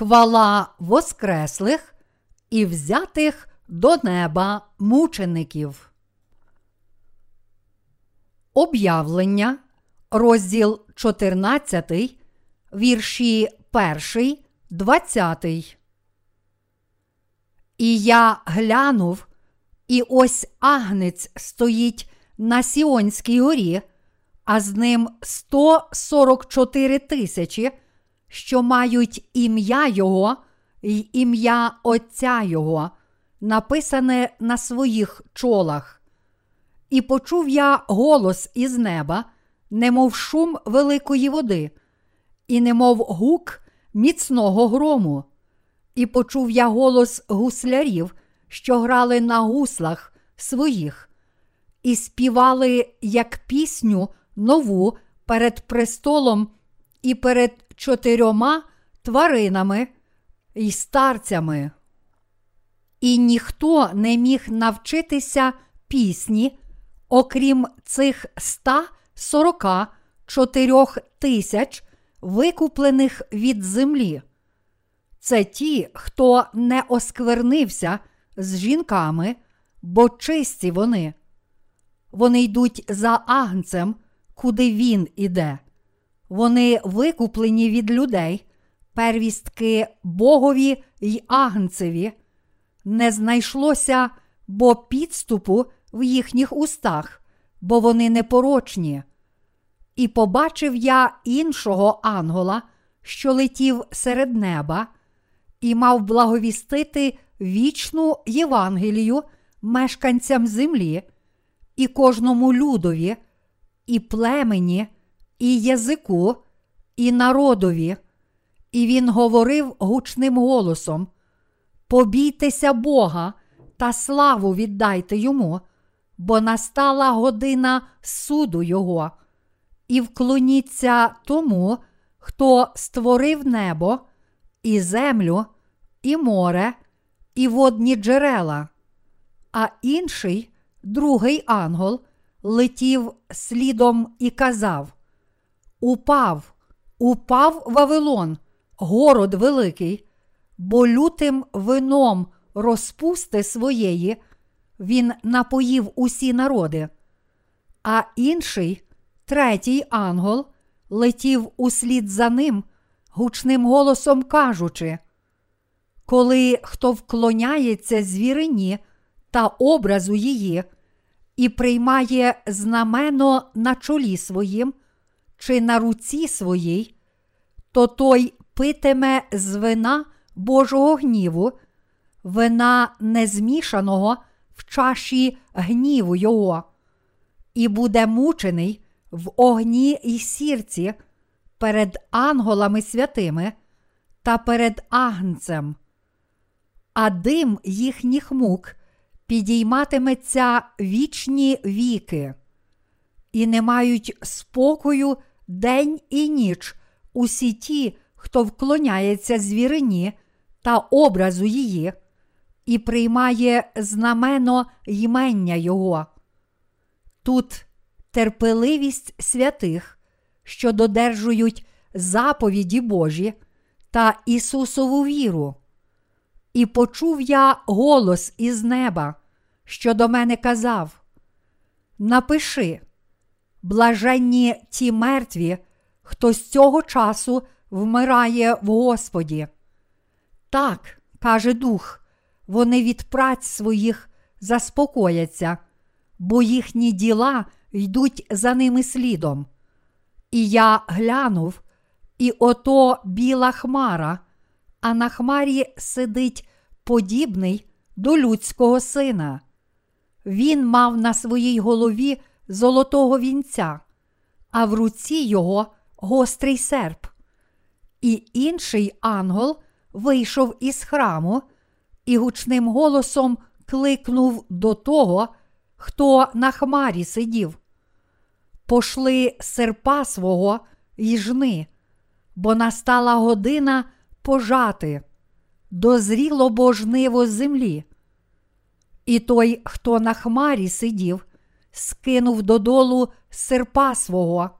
Хвала воскреслих і взятих до неба мучеників. Об'явлення, розділ 14, вірші 1, 20. І я глянув, і ось агнець стоїть на Сіонській горі, а з ним 144 тисячі, що мають ім'я Його й ім'я Отця Його, написане на своїх чолах. І почув я голос із неба, немов шум великої води, і немов гук міцного грому. І почув я голос гуслярів, що грали на гуслах своїх, і співали як пісню нову перед престолом і перед чотирьома тваринами і старцями. І ніхто не міг навчитися пісні, окрім цих 144 тисяч, викуплених від землі. Це ті, хто не осквернився з жінками, бо чисті вони. Вони йдуть за агнцем, куди він іде. Вони викуплені від людей, первістки Богові й агнцеві. Не знайшлося бо підступу в їхніх устах, бо вони непорочні. І побачив я іншого ангела, що летів серед неба, і мав благовістити вічну Євангелію мешканцям землі, і кожному людові, і племені, і язику, і народові. І він говорив гучним голосом: Побійтеся Бога та славу віддайте йому, бо настала година суду Його, і вклоніться тому, хто створив небо, і землю, і море, і водні джерела. А інший, другий ангел, летів слідом і казав: Упав, упав Вавилон, город великий, бо лютим вином розпусти своєї, він напоїв усі народи. А інший, третій ангел, летів услід за ним, гучним голосом кажучи: Коли хто вклоняється звірині та образу її, і приймає знамено на чолі своїм чи на руці своїй, то той питиме з вина Божого гніву, вина незмішаного в чаші гніву Його, і буде мучений в огні й сірці перед анголами святими та перед агнцем. А дим їхніх мук підійматиметься вічні віки, і не мають спокою день і ніч усі ті, хто вклоняється звірині та образу її, і приймає знамено ймення Його. Тут терпеливість святих, що додержують заповіді Божі та Ісусову віру. І почув я голос із неба, що до мене казав: Напиши, блаженні ті мертві, хто з цього часу вмирає в Господі. Так, каже Дух, вони від праць своїх заспокояться, бо їхні діла йдуть за ними слідом. І я глянув, і ото біла хмара, а на хмарі сидить подібний до людського сина. Він мав на своїй голові золотого вінця, а в руці його гострий серп. І інший ангел вийшов із храму і гучним голосом кликнув до того, хто на хмарі сидів. Пошли серпа свого й жни, бо настала година пожати, дозріло бо жниво землі. І той, хто на хмарі сидів, скинув додолу серпа свого,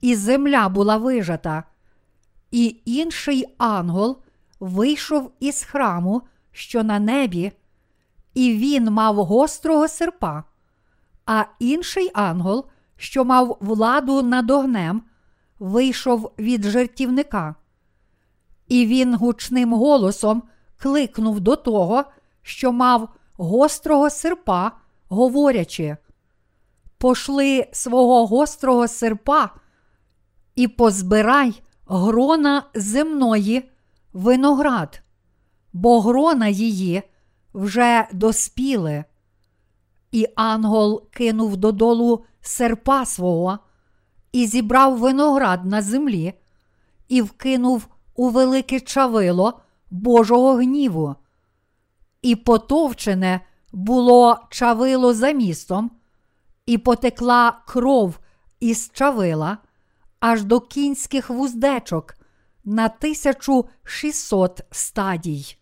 і земля була вижата, і інший ангел вийшов із храму, що на небі, і він мав гострого серпа, а інший ангел, що мав владу над огнем, вийшов від жертівника. І він гучним голосом кликнув до того, що мав гострого серпа, говорячи: Пошли свого гострого серпа і позбирай грона земної виноград, бо грона її вже доспіли. І ангел кинув додолу серпа свого і зібрав виноград на землі, і вкинув у велике чавило Божого гніву. І потовчене було чавило за містом, і потекла кров із чавила аж до кінських вуздечок на 1600 стадій.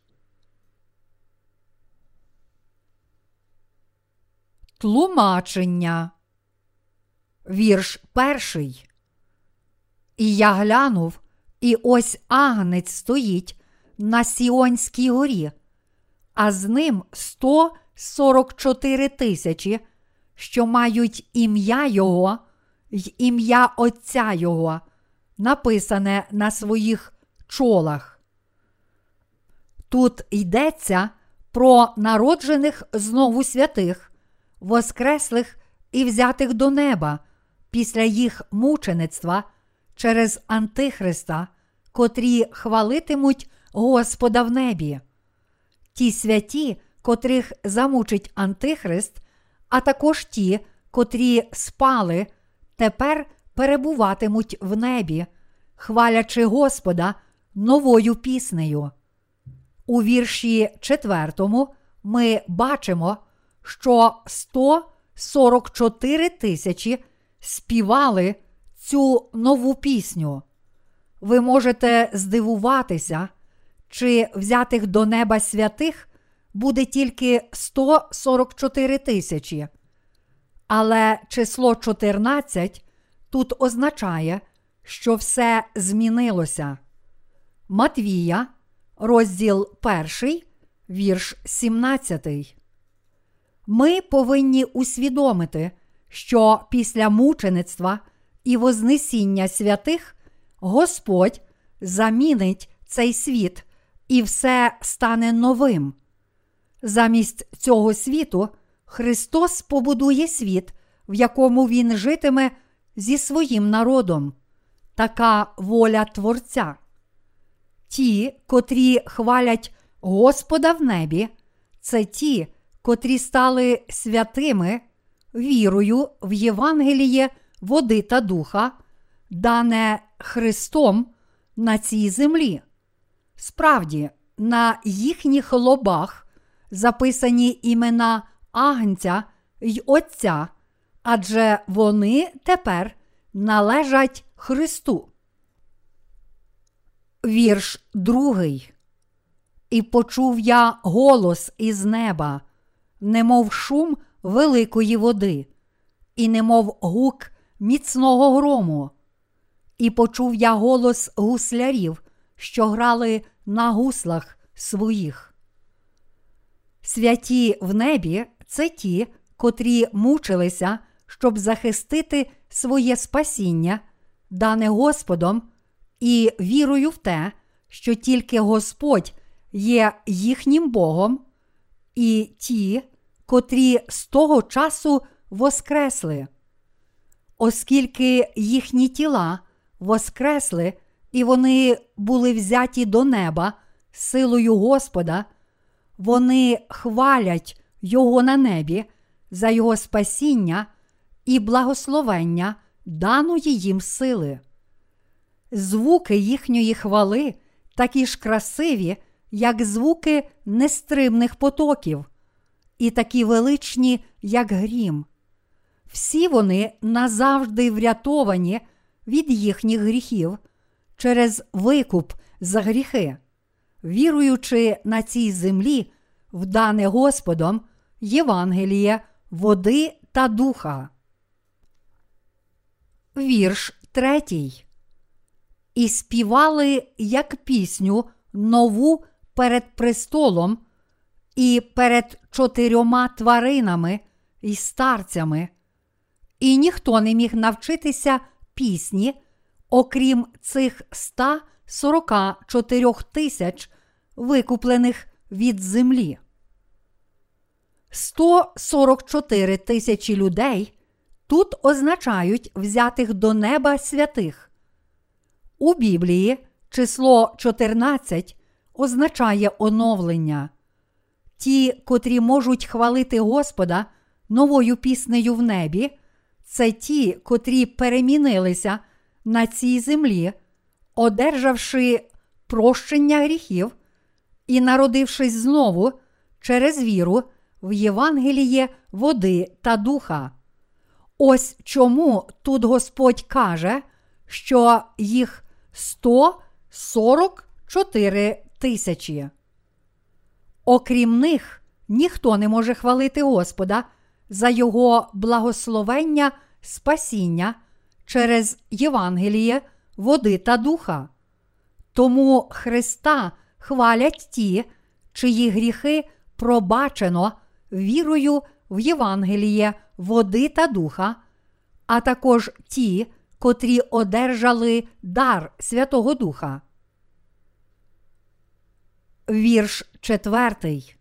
Тлумачення. Вірш перший. І я глянув, і ось агнець стоїть на Сіонській горі, а з ним 144 тисячі, що мають ім'я Його й ім'я Отця Його, написане на своїх чолах. Тут йдеться про народжених знову святих, воскреслих і взятих до неба після їх мучеництва через Антихриста, котрі хвалитимуть Господа в небі. Ті святі, котрих замучить Антихрист, а також ті, котрі спали, тепер перебуватимуть в небі, хвалячи Господа новою піснею. У вірші четвертому ми бачимо, що 144 тисячі співали цю нову пісню. Ви можете здивуватися, чи взятих до неба святих буде тільки 144 тисячі. Але число 14 тут означає, що все змінилося. Матвія, розділ 1, вірш 17. Ми повинні усвідомити, що після мучеництва і Вознесіння святих Господь замінить цей світ і все стане новим. Замість цього світу Христос побудує світ, в якому Він житиме зі своїм народом. Така воля Творця. Ті, котрі хвалять Господа в небі, це ті, котрі стали святими вірою в Євангеліє води та духа, дане Христом на цій землі. Справді, на їхніх лобах записані імена Агнця й Отця, адже вони тепер належать Христу. Вірш другий. І почув я голос із неба, немов шум великої води, і немов гук міцного грому. І почув я голос гуслярів, що грали на гуслах своїх. Святі в небі це ті, котрі мучилися, щоб захистити своє спасіння, дане Господом, і вірою в те, що тільки Господь є їхнім Богом, і ті, котрі з того часу воскресли, оскільки їхні тіла воскресли, і вони були взяті до неба силою Господа, вони хвалять Його на небі за Його спасіння і благословення даної їм сили. Звуки їхньої хвали такі ж красиві, як звуки нестримних потоків, і такі величні, як грім. Всі вони назавжди врятовані від їхніх гріхів через викуп за гріхи, віруючи на цій землі, вдане Господом Євангеліє, води та духа. Вірш третій. І співали як пісню нову перед престолом і перед чотирьома тваринами і старцями, і ніхто не міг навчитися пісні, окрім цих 144 тисяч викуплених від землі. 144 тисячі людей тут означають взятих до неба святих. У Біблії число 14 означає оновлення. Ті, котрі можуть хвалити Господа новою піснею в небі, це ті, котрі перемінилися на цій землі, одержавши прощення гріхів і народившись знову через віру в Євангеліє води та духа. Ось чому тут Господь каже, що їх 144 тисячі. Окрім них, ніхто не може хвалити Господа за Його благословення спасіння через Євангеліє, води та духа. Тому Христа хвалять ті, чиї гріхи пробачено вірою в Євангеліє, води та духа, а також ті, котрі одержали дар Святого Духа. Вірш четвертий.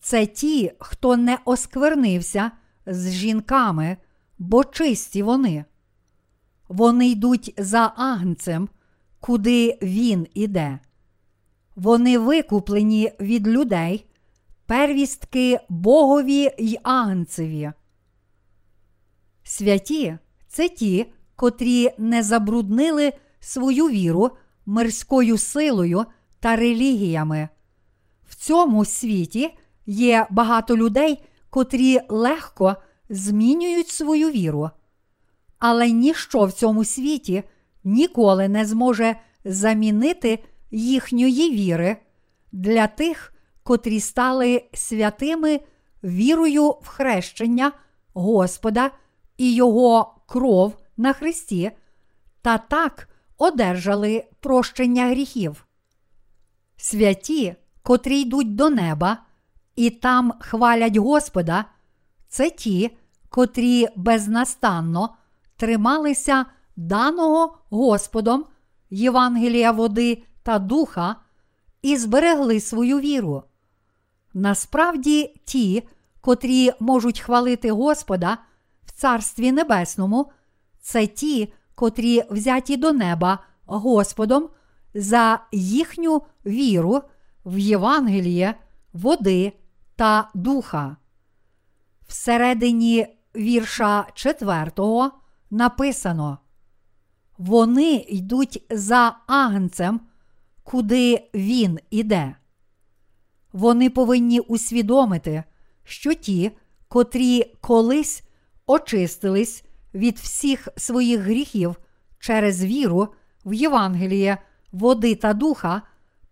Це ті, хто не осквернився з жінками, бо чисті вони. Вони йдуть за агнцем, куди він іде. Вони викуплені від людей, первістки Богові й агнцеві. Святі це ті, котрі не забруднили свою віру мирською силою та релігіями. В цьому світі є багато людей, котрі легко змінюють свою віру. Але ніщо в цьому світі ніколи не зможе замінити їхньої віри для тих, котрі стали святими вірою в хрещення Господа і Його кров на Христі, та так одержали прощення гріхів. Святі, котрі йдуть до неба і там хвалять Господа, це ті, котрі безнастанно трималися даного Господом Євангелія води та духа і зберегли свою віру. Насправді, ті, котрі можуть хвалити Господа в Царстві Небесному, це ті, котрі взяті до неба Господом за їхню віру в Євангеліє, води та духа. Всередині вірша 4 написано: Вони йдуть за агнцем, куди він іде. Вони повинні усвідомити, що ті, котрі колись очистились від всіх своїх гріхів через віру в Євангеліє, води та духа,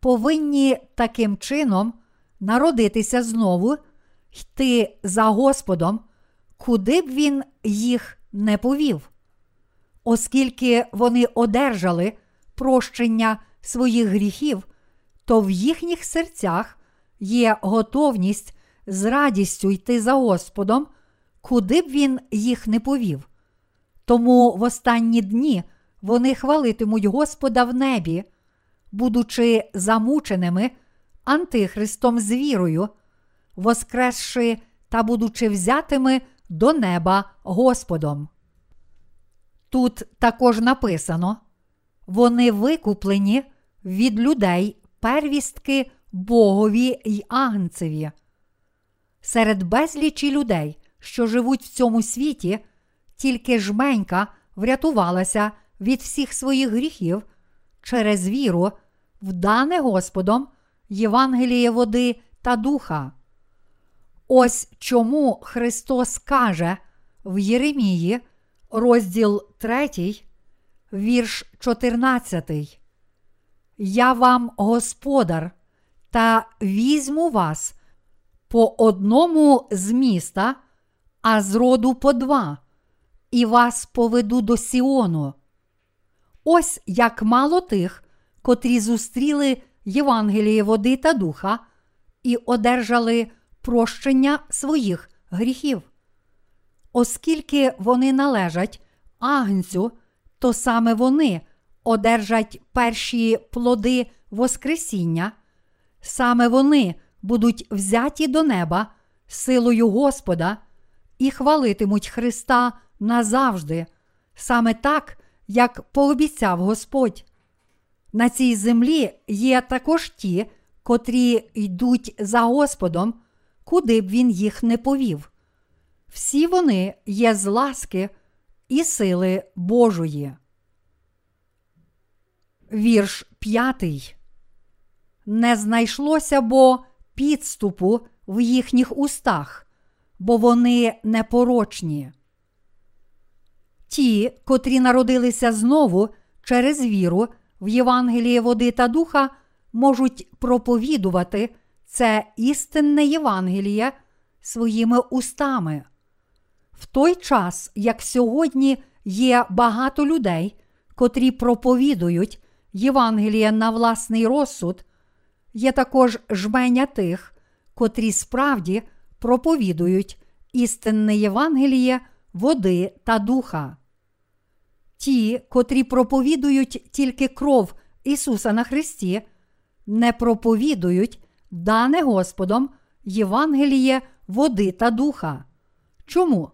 повинні таким чином народитися знову, йти за Господом, куди б він їх не повів. Оскільки вони одержали прощення своїх гріхів, то в їхніх серцях є готовність з радістю йти за Господом, куди б він їх не повів. Тому в останні дні вони хвалитимуть Господа в небі, будучи замученими Антихристом з вірою, воскресши та будучи взятими до неба Господом. Тут також написано вони викуплені від людей первістки Богові й Агнцеві. Серед безлічі людей, що живуть в цьому світі, тільки жменька врятувалася від всіх своїх гріхів через віру, вдане Господом Євангеліє води та духа. Ось чому Христос каже в Єремії, розділ 3, вірш 14. Я вам господар, та візьму вас по одному з міста, а з роду по два, і вас поведу до Сіону. Ось як мало тих, котрі зустріли Євангелії води та духа і одержали прощення своїх гріхів. Оскільки вони належать Агнцю, то саме вони одержать перші плоди Воскресіння, саме вони будуть взяті до неба силою Господа і хвалитимуть Христа назавжди, саме так, як пообіцяв Господь. На цій землі є також ті, котрі йдуть за Господом, куди б він їх не повів. Всі вони є з ласки і сили Божої. Вірш п'ятий. Не знайшлося бо підступу в їхніх устах, бо вони непорочні. Ті, котрі народилися знову через віру в Євангеліє води та духа, можуть проповідувати це істинне Євангеліє своїми устами. В той час, як сьогодні є багато людей, котрі проповідують Євангеліє на власний розсуд, є також жменя тих, котрі справді проповідують істинне Євангеліє води та духа. Ті, котрі проповідують тільки кров Ісуса на Христі, не проповідують дане Господом Євангеліє води та духа. Чому?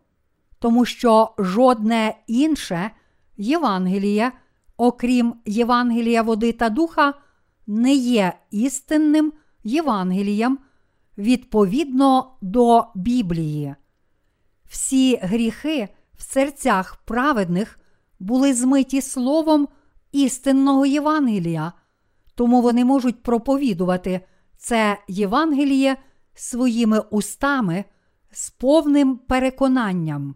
Тому що жодне інше Євангеліє, окрім Євангелія води та духа, не є істинним Євангелієм відповідно до Біблії. Всі гріхи в серцях праведних були змиті словом істинного Євангелія, тому вони можуть проповідувати це Євангеліє своїми устами з повним переконанням.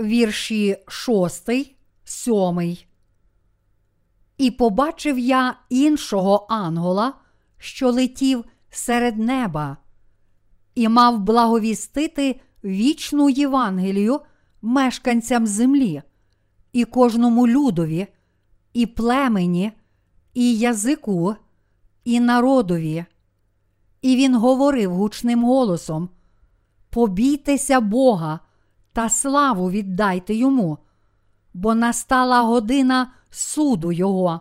Вірші шостий, сьомий. І побачив я іншого ангела, що летів серед неба, і мав благовістити вічну Євангелію мешканцям землі, і кожному людові, і племені, і язику, і народові. І він говорив гучним голосом: Побійтеся Бога та славу віддайте йому, бо настала година суду Його,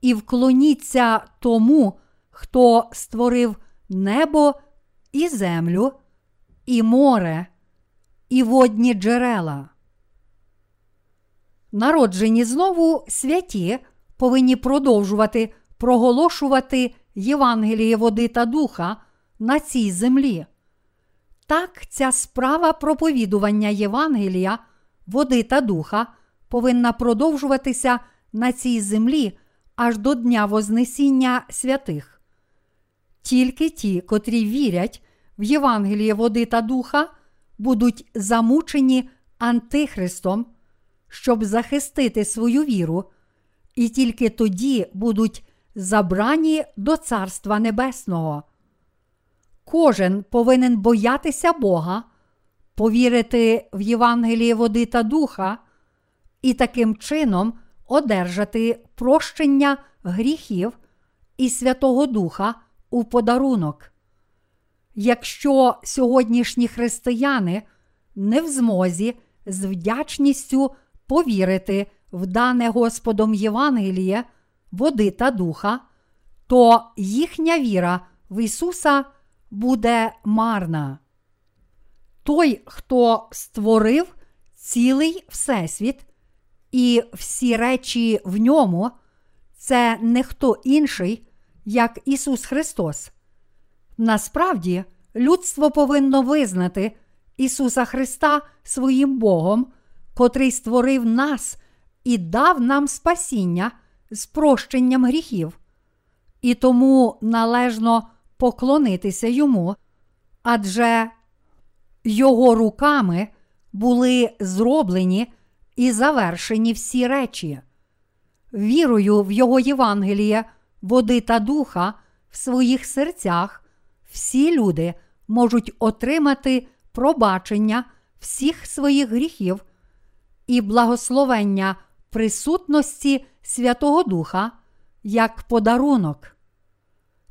і вклоніться тому, хто створив небо і землю, і море, і водні джерела. Народжені знову святі повинні продовжувати проголошувати Євангеліє води та духа на цій землі. Так, ця справа проповідування Євангелія, води та духа повинна продовжуватися на цій землі аж до Дня Вознесіння святих. Тільки ті, котрі вірять в Євангеліє води та духа, будуть замучені Антихристом, щоб захистити свою віру, і тільки тоді будуть забрані до Царства Небесного. Кожен повинен боятися Бога, повірити в Євангеліє води та духа і таким чином одержати прощення гріхів і Святого Духа у подарунок. Якщо сьогоднішні християни не в змозі з вдячністю повірити в дане Господом Євангеліє, води та духа, то їхня віра в Ісуса буде марна. Той, хто створив цілий Всесвіт і всі речі в ньому, це не хто інший, як Ісус Христос. Насправді, людство повинно визнати Ісуса Христа своїм Богом, котрий створив нас і дав нам спасіння з прощенням гріхів, і тому належно поклонитися йому, адже його руками були зроблені і завершені всі речі. Вірою в Його Євангеліє, води та духа в своїх серцях всі люди можуть отримати пробачення всіх своїх гріхів і благословення присутності Святого Духа, як подарунок.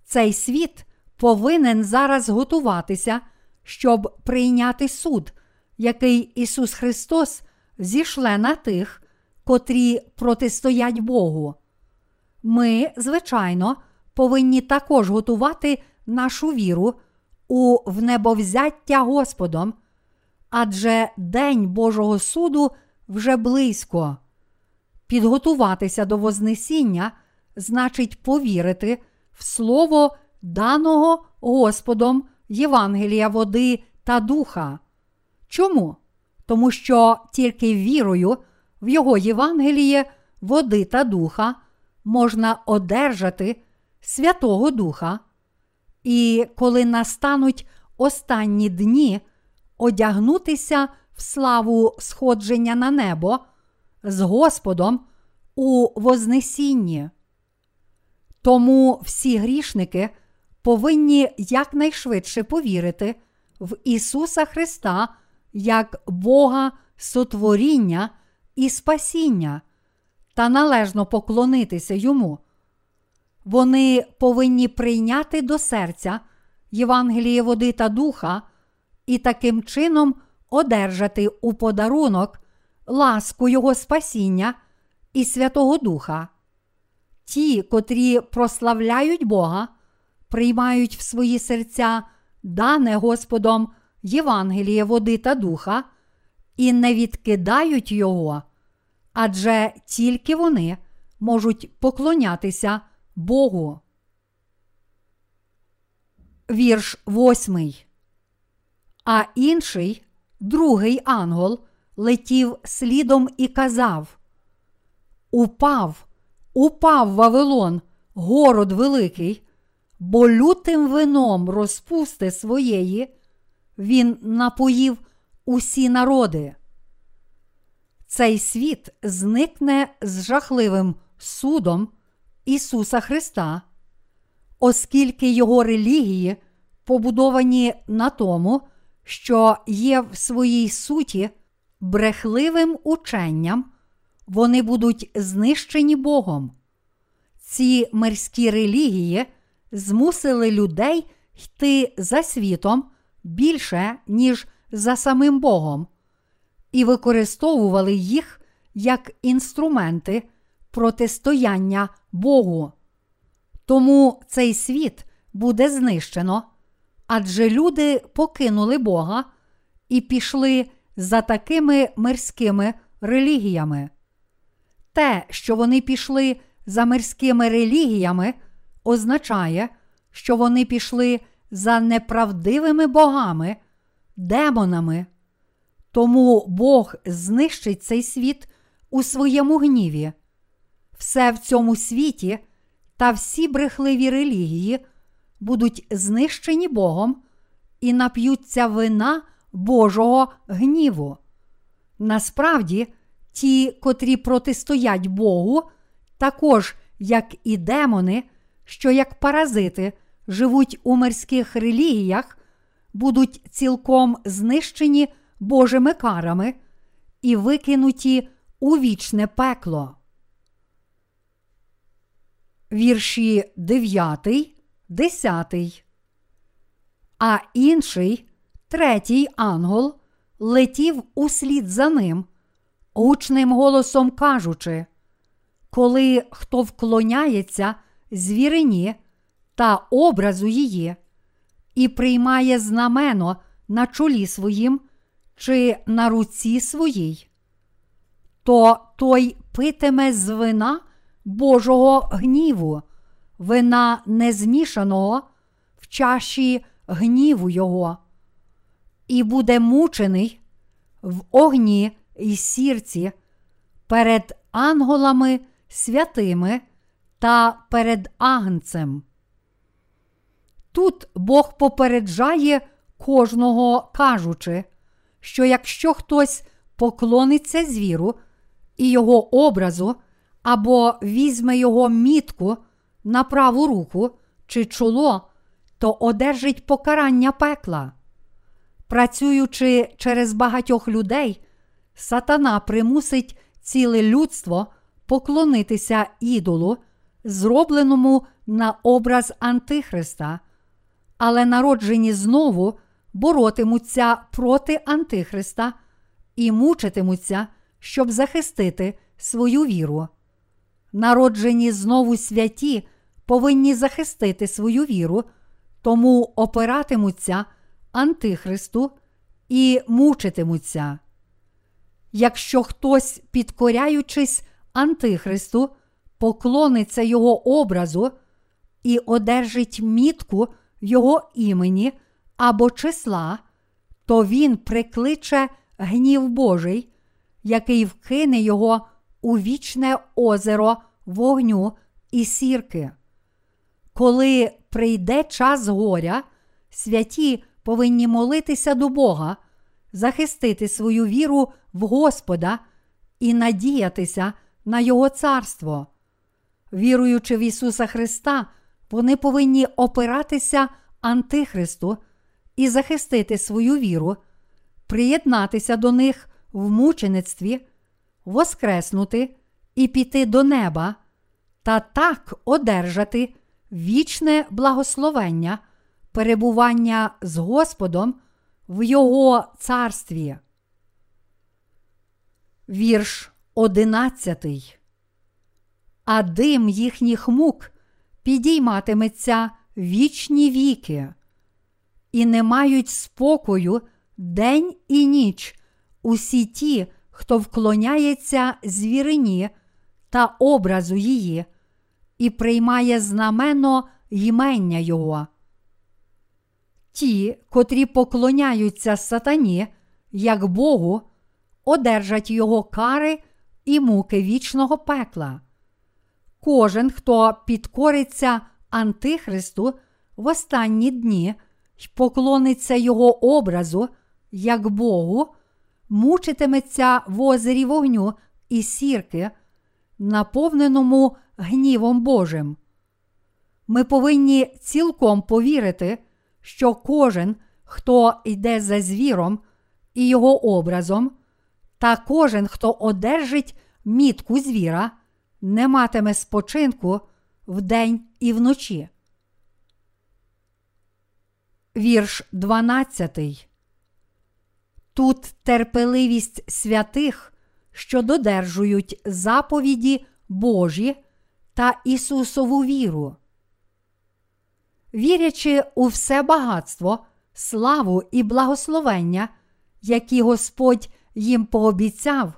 Цей світ повинен зараз готуватися, щоб прийняти суд, який Ісус Христос зішле на тих, котрі протистоять Богу. Ми, звичайно, повинні також готувати нашу віру у внебовзяття Господом, адже День Божого суду вже близько. Підготуватися до Вознесіння значить повірити в Слово даного Господом Євангелія води та духа. Чому? Тому що тільки вірою в Його Євангеліє води та духа можна одержати Святого Духа, і коли настануть останні дні, одягнутися в славу сходження на небо з Господом у Вознесінні. Тому всі грішники повинні якнайшвидше повірити в Ісуса Христа як Бога сотворіння і спасіння та належно поклонитися Йому. Вони повинні прийняти до серця Євангеліє води та духа і таким чином одержати у подарунок ласку Його спасіння і Святого Духа. Ті, котрі прославляють Бога, приймають в свої серця дане Господом Євангеліє води та духа і не відкидають Його, адже тільки вони можуть поклонятися Богу. Вірш восьмий. А інший, другий ангел, летів слідом і казав: Упав, упав Вавилон, город великий, бо лютим вином розпусти своєї, він напоїв усі народи. Цей світ зникне з жахливим судом Ісуса Христа, оскільки Його релігії побудовані на тому, що є в своїй суті брехливим ученням, вони будуть знищені Богом. Ці мирські релігії змусили людей йти за світом більше, ніж за самим Богом, і використовували їх як інструменти протистояння Богу. Тому цей світ буде знищено, адже люди покинули Бога і пішли за такими мирськими релігіями. Те, що вони пішли за мирськими релігіями, означає, що вони пішли за неправдивими богами, демонами. Тому Бог знищить цей світ у своєму гніві. Все в цьому світі та всі брехливі релігії будуть знищені Богом і нап'ються вина Божого гніву. Насправді, ті, котрі протистоять Богу, також, як і демони, що як паразити живуть у мирських релігіях, будуть цілком знищені Божими карами і викинуті у вічне пекло. Вірші 9, 10. А інший, третій ангел, летів услід за ним, гучним голосом кажучи, коли хто вклоняється звірині та образу її, і приймає знамено на чолі своїм чи на руці своїй, то той питиме з вина Божого гніву, вина незмішаного в чаші гніву Його, і буде мучений в огні і сірці перед анголами святими та перед агнцем. Тут Бог попереджає кожного, кажучи, що якщо хтось поклониться звіру і його образу, або візьме його мітку на праву руку чи чоло, то одержить покарання пекла. Працюючи через багатьох людей, сатана примусить ціле людство поклонитися ідолу, зробленому на образ Антихриста, але народжені знову боротимуться проти Антихриста і мучитимуться, щоб захистити свою віру. Народжені знову святі повинні захистити свою віру, тому опиратимуться Антихристу і мучитимуться. Якщо хтось, підкоряючись Антихристу, поклониться його образу і одержить мітку його імені або числа, то він прикличе гнів Божий, який вкине його у вічне озеро вогню і сірки. Коли прийде час горя, святі повинні молитися до Бога, захистити свою віру в Господа і надіятися на Його царство. Віруючи в Ісуса Христа, вони повинні опиратися Антихристу і захистити свою віру, приєднатися до них в мучеництві, воскреснути і піти до неба, та так одержати вічне благословення, перебування з Господом в Його царстві. Вірш одинадцятий. А дим їхніх мук підійматиметься вічні віки, і не мають спокою день і ніч усі ті, хто вклоняється звірині та образу її, і приймає знамено ймення Його. Ті, котрі поклоняються сатані, як Богу, одержать його кари і муки вічного пекла. Кожен, хто підкориться Антихристу в останні дні й поклониться Його образу, як Богу, мучитиметься в озері вогню і сірки, наповненому гнівом Божим. Ми повинні цілком повірити, що кожен, хто йде за звіром і його образом, та кожен, хто одержить мітку звіра, не матиме спочинку вдень і вночі. Вірш 12. Тут терпеливість святих, що додержують заповіді Божі та Ісусову віру. Вірячи у все багатство, славу і благословення, які Господь їм пообіцяв,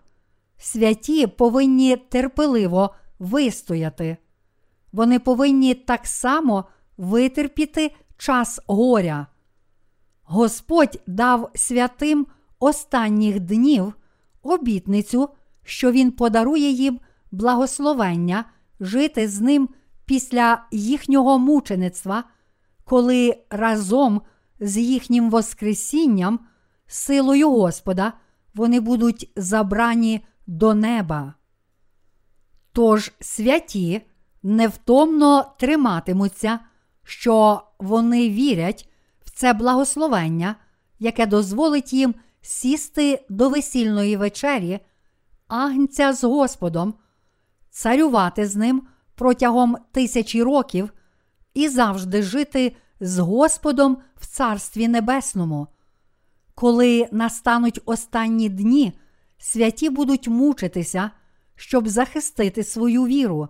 святі повинні терпеливо вистояти. Вони повинні так само витерпіти час горя. Господь дав святим останніх днів обітницю, що Він подарує їм благословення жити з ним після їхнього мучеництва, коли разом з їхнім Воскресінням, силою Господа, вони будуть забрані до неба. Тож святі невтомно триматимуться, що вони вірять в це благословення, яке дозволить їм сісти до весільної вечері, агнця з Господом, царювати з ним протягом тисячі років і завжди жити з Господом в Царстві Небесному. Коли настануть останні дні, святі будуть мучитися, щоб захистити свою віру.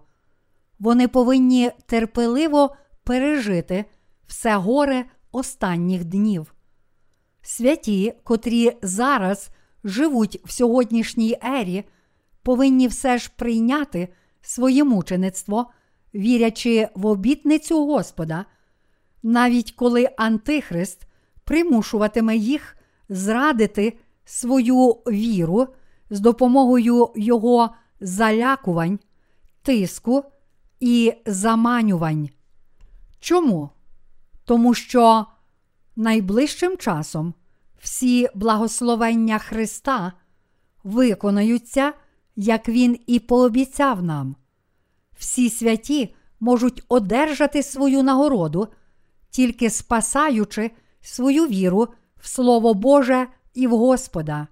Вони повинні терпеливо пережити все горе останніх днів. Святі, котрі зараз живуть в сьогоднішній ері, повинні все ж прийняти своє мучеництво, вірячи в обітницю Господа, навіть коли Антихрист примушуватиме їх зрадити свою віру з допомогою його залякувань, тиску і заманювань. Чому? Тому що найближчим часом всі благословення Христа виконаються, як Він і пообіцяв нам. Всі святі можуть одержати свою нагороду, тільки спасаючи свою віру в Слово Боже і в Господа.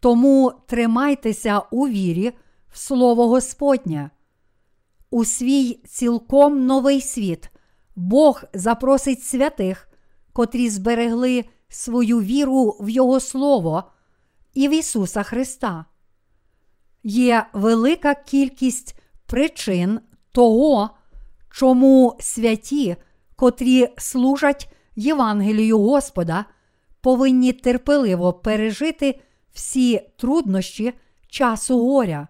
Тому тримайтеся у вірі в Слово Господнє. у свій цілком новий світ Бог запросить святих, котрі зберегли свою віру в Його Слово і в Ісуса Христа. Є велика кількість причин того, чому святі, котрі служать Євангелію Господа, повинні терпеливо пережити всі труднощі часу горя.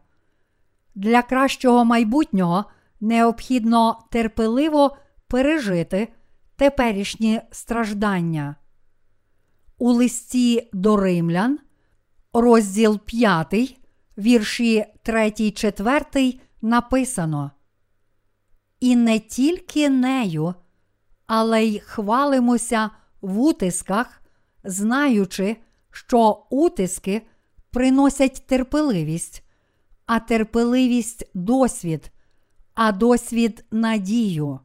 Для кращого майбутнього необхідно терпеливо пережити теперішні страждання. У листі до римлян, розділ 5, вірші 3, 4 написано. І не тільки нею, але й хвалимося в утисках, знаючи, що утиски приносять терпеливість, а терпеливість досвід, а досвід надію.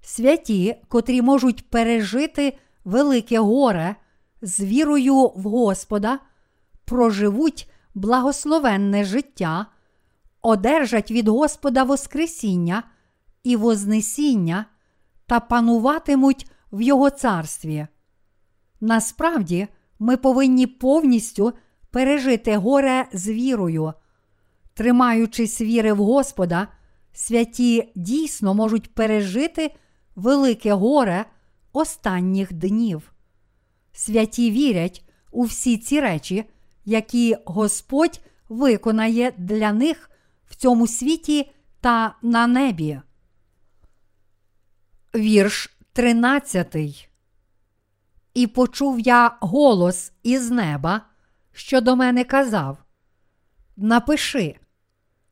Святі, котрі можуть пережити велике горе з вірою в Господа, проживуть благословенне життя, одержать від Господа Воскресіння і Вознесіння та пануватимуть в Його царстві. Насправді, ми повинні повністю пережити горе з вірою. Тримаючись віри в Господа, святі дійсно можуть пережити велике горе останніх днів. Святі вірять у всі ці речі, які Господь виконає для них в цьому світі та на небі. Вірш 13. І почув я голос із неба, що до мене казав: Напиши,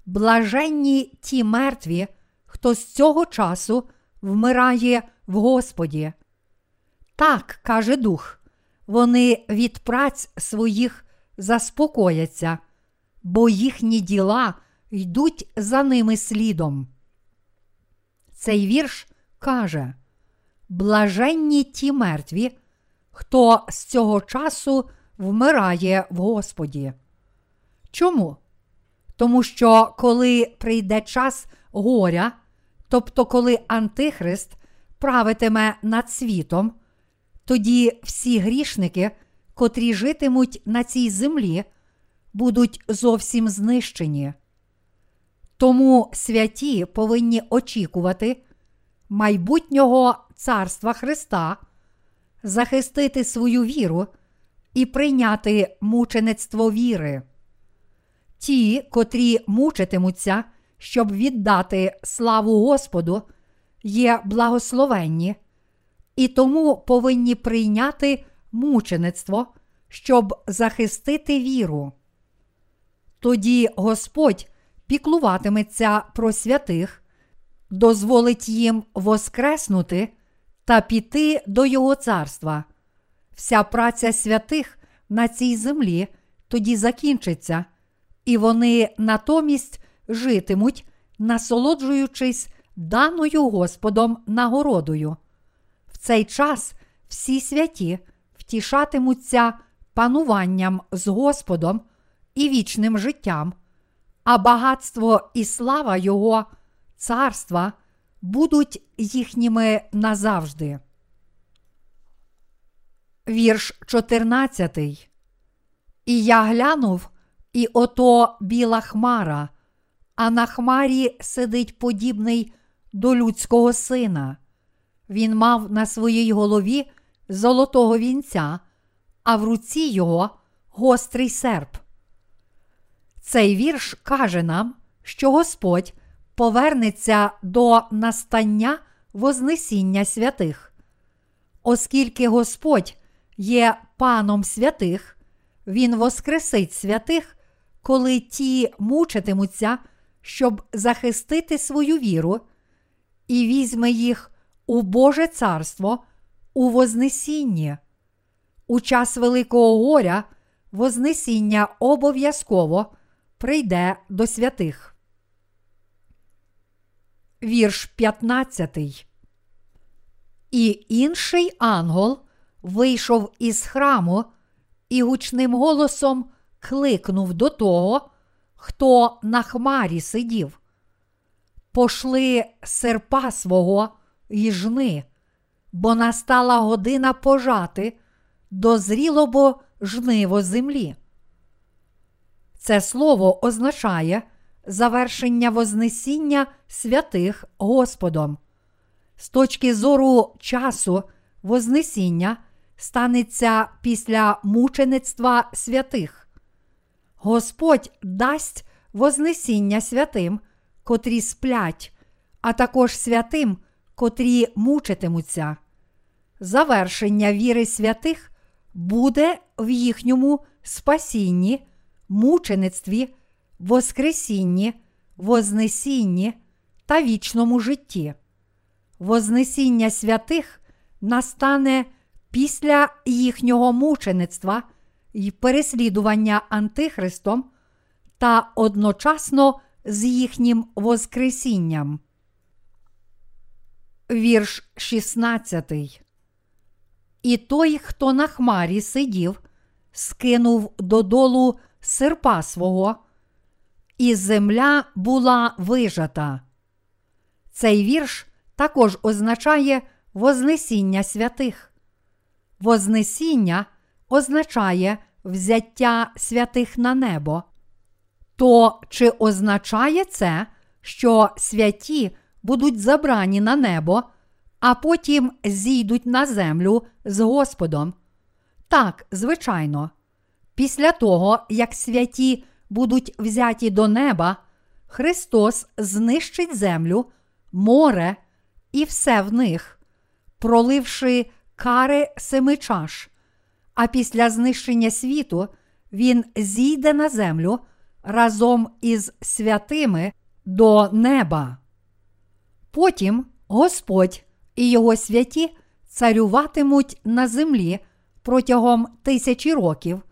блаженні ті мертві, хто з цього часу вмирає в Господі. Так, каже дух, вони від праць своїх заспокояться, бо їхні діла йдуть за ними слідом. Цей вірш каже: Блаженні ті мертві, хто з цього часу вмирає в Господі. Чому? Тому що коли прийде час горя, тобто коли Антихрист правитиме над світом, тоді всі грішники, котрі житимуть на цій землі, будуть зовсім знищені. Тому святі повинні очікувати майбутнього Царства Христа, захистити свою віру і прийняти мучеництво віри. Ті, котрі мучитимуться, щоб віддати славу Господу, є благословенні, і тому повинні прийняти мучеництво, щоб захистити віру. Тоді Господь піклуватиметься про святих, дозволить їм воскреснути та піти до Його царства. Вся праця святих на цій землі тоді закінчиться, і вони натомість житимуть, насолоджуючись даною Господом нагородою. В цей час всі святі втішатимуться пануванням з Господом і вічним життям, а багатство і слава Його царства будуть їхніми назавжди. Вірш 14. І я глянув, і ото біла хмара, а на хмарі сидить подібний до людського сина. Він мав на своїй голові золотого вінця, а в руці його гострий серп. Цей вірш каже нам, що Господь повернеться до настання Вознесіння святих. Оскільки Господь є паном святих, Він воскресить святих, коли ті мучитимуться, щоб захистити свою віру, і візьме їх у Боже царство у Вознесінні. У час Великого горя Вознесіння обов'язково прийде до святих. Вірш 15. І інший ангел вийшов із храму і гучним голосом кликнув до того, хто на хмарі сидів. пошли серпа свого і жни, бо настала година пожати, дозріло бо жниво землі. Це слово означає завершення Вознесіння святих Господом. З точки зору часу Вознесіння станеться після мучеництва святих. Господь дасть Вознесіння святим, котрі сплять, а також святим, котрі мучитимуться. Завершення віри святих буде в їхньому спасінні, мучеництві, Воскресінні, Вознесінні та вічному житті. Вознесіння святих настане після їхнього мучеництва і переслідування Антихристом та одночасно з їхнім Воскресінням. Вірш 16. І той, хто на хмарі сидів, скинув додолу серпа свого, і земля була вижата. Цей вірш також означає Вознесіння святих. Вознесіння означає взяття святих на небо. То чи означає це, що святі будуть забрані на небо, а потім зійдуть на землю з Господом? Так, звичайно. Після того, як святі будуть взяті до неба, Христос знищить землю, море і все в них, проливши кари семи чаш. А після знищення світу Він зійде на землю разом із святими до неба. Потім Господь і його святі царюватимуть на землі протягом тисячі років.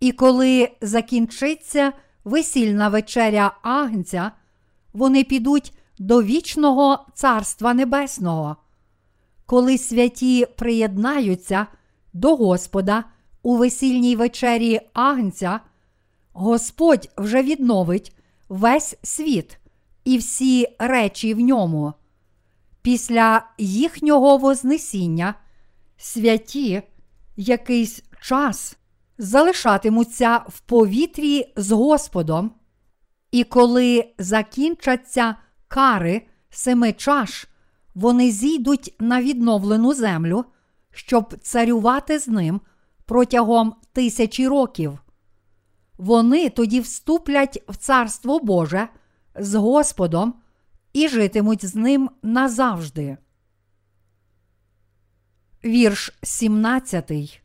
І коли закінчиться весільна вечеря Агнця, вони підуть до вічного Царства Небесного. Коли святі приєднаються до Господа у весільній вечері Агнця, Господь вже відновить весь світ і всі речі в ньому. Після їхнього Вознесіння святі якийсь час залишатимуться в повітрі з Господом, і коли закінчаться кари семи чаш, вони зійдуть на відновлену землю, щоб царювати з ним протягом тисячі років. Вони тоді вступлять в Царство Боже з Господом і житимуть з ним назавжди. Вірш 17.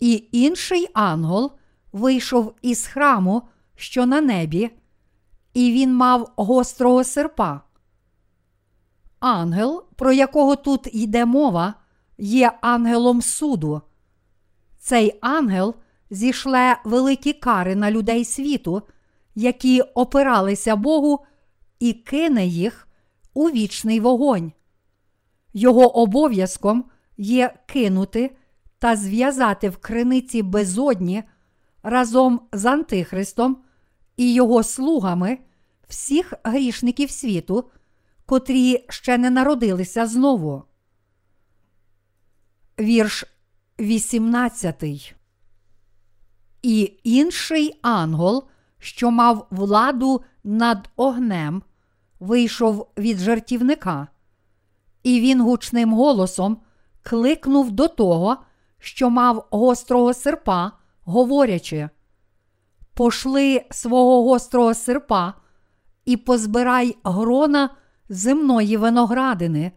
І інший ангел вийшов із храму, що на небі, і він мав гострого серпа. Ангел, про якого тут йде мова, є ангелом суду. Цей ангел зішле великі кари на людей світу, які опиралися Богу, і кине їх у вічний вогонь. Його обов'язком є кинути та зв'язати в криниці безодні разом з Антихристом і його слугами всіх грішників світу, котрі ще не народилися знову. Вірш 18. І інший ангел, що мав владу над огнем, вийшов від жартівника, і він гучним голосом кликнув до того, що мав гострого серпа, говорячи: Пошли свого гострого серпа і позбирай грона земної виноградини,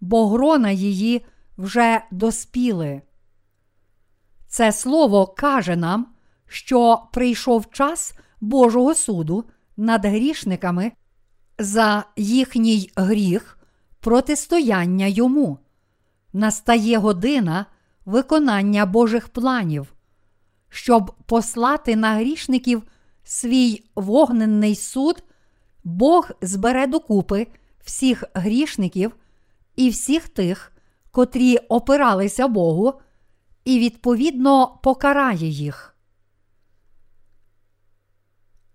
бо грона її вже доспіли. Це слово каже нам, що прийшов час Божого суду над грішниками за їхній гріх протистояння йому. Настає година виконання Божих планів, щоб послати на грішників свій вогненний суд, Бог збере докупи всіх грішників і всіх тих, котрі опиралися Богу, і відповідно покарає їх.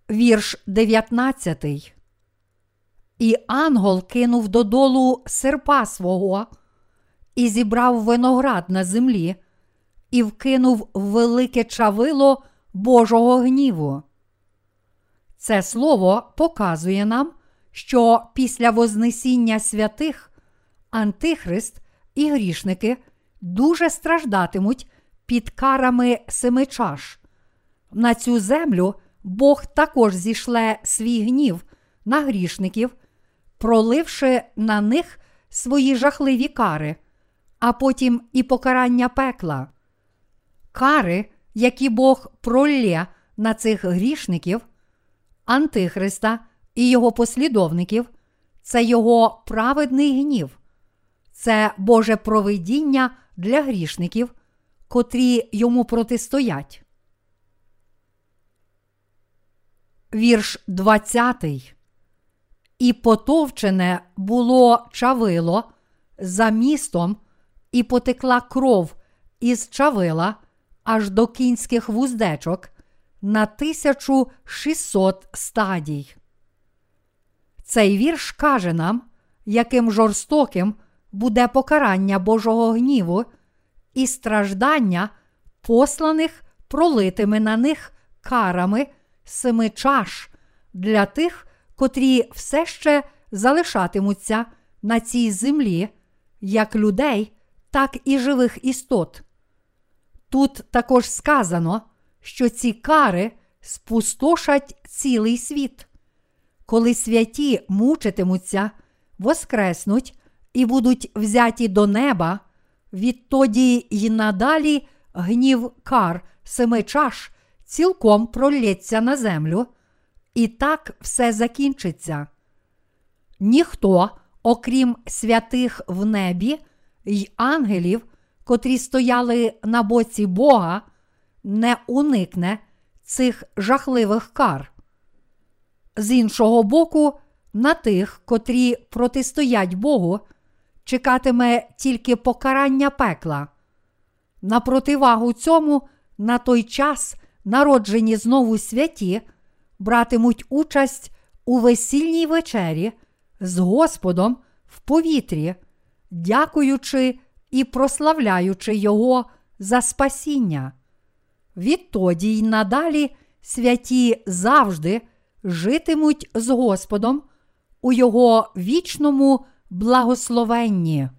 Вірш 19. І ангел кинув додолу серпа свого, і зібрав виноград на землі, і вкинув велике чавило Божого гніву. Це слово показує нам, що після Вознесіння святих Антихрист і грішники дуже страждатимуть під карами семи чаш. На цю землю Бог також зішле свій гнів на грішників, проливши на них свої жахливі кари, а потім і покарання пекла. Кари, які Бог пролє на цих грішників, Антихриста і його послідовників, це його праведний гнів, це Боже провидіння для грішників, котрі йому протистоять. Вірш 20. І потовчене було чавило за містом, і потекла кров із чавила аж до кінських вуздечок на 1600 стадій. Цей вірш каже нам, яким жорстоким буде покарання Божого гніву і страждання, посланих пролитими на них карами семи чаш для тих, котрі все ще залишатимуться на цій землі, як людей, так і живих істот. Тут також сказано, що ці кари спустошать цілий світ. Коли святі мучитимуться, воскреснуть і будуть взяті до неба, відтоді й надалі гнів кар семи чаш цілком пролється на землю, і так все закінчиться. Ніхто, окрім святих в небі й ангелів, котрі стояли на боці Бога, не уникне цих жахливих кар. З іншого боку, на тих, котрі протистоять Богу, чекатиме тільки покарання пекла. На противагу цьому, на той час народжені знову святі, братимуть участь у весільній вечері з Господом в повітрі, дякуючи і прославляючи Його за спасіння. Відтоді й надалі святі завжди житимуть з Господом у Його вічному благословенні.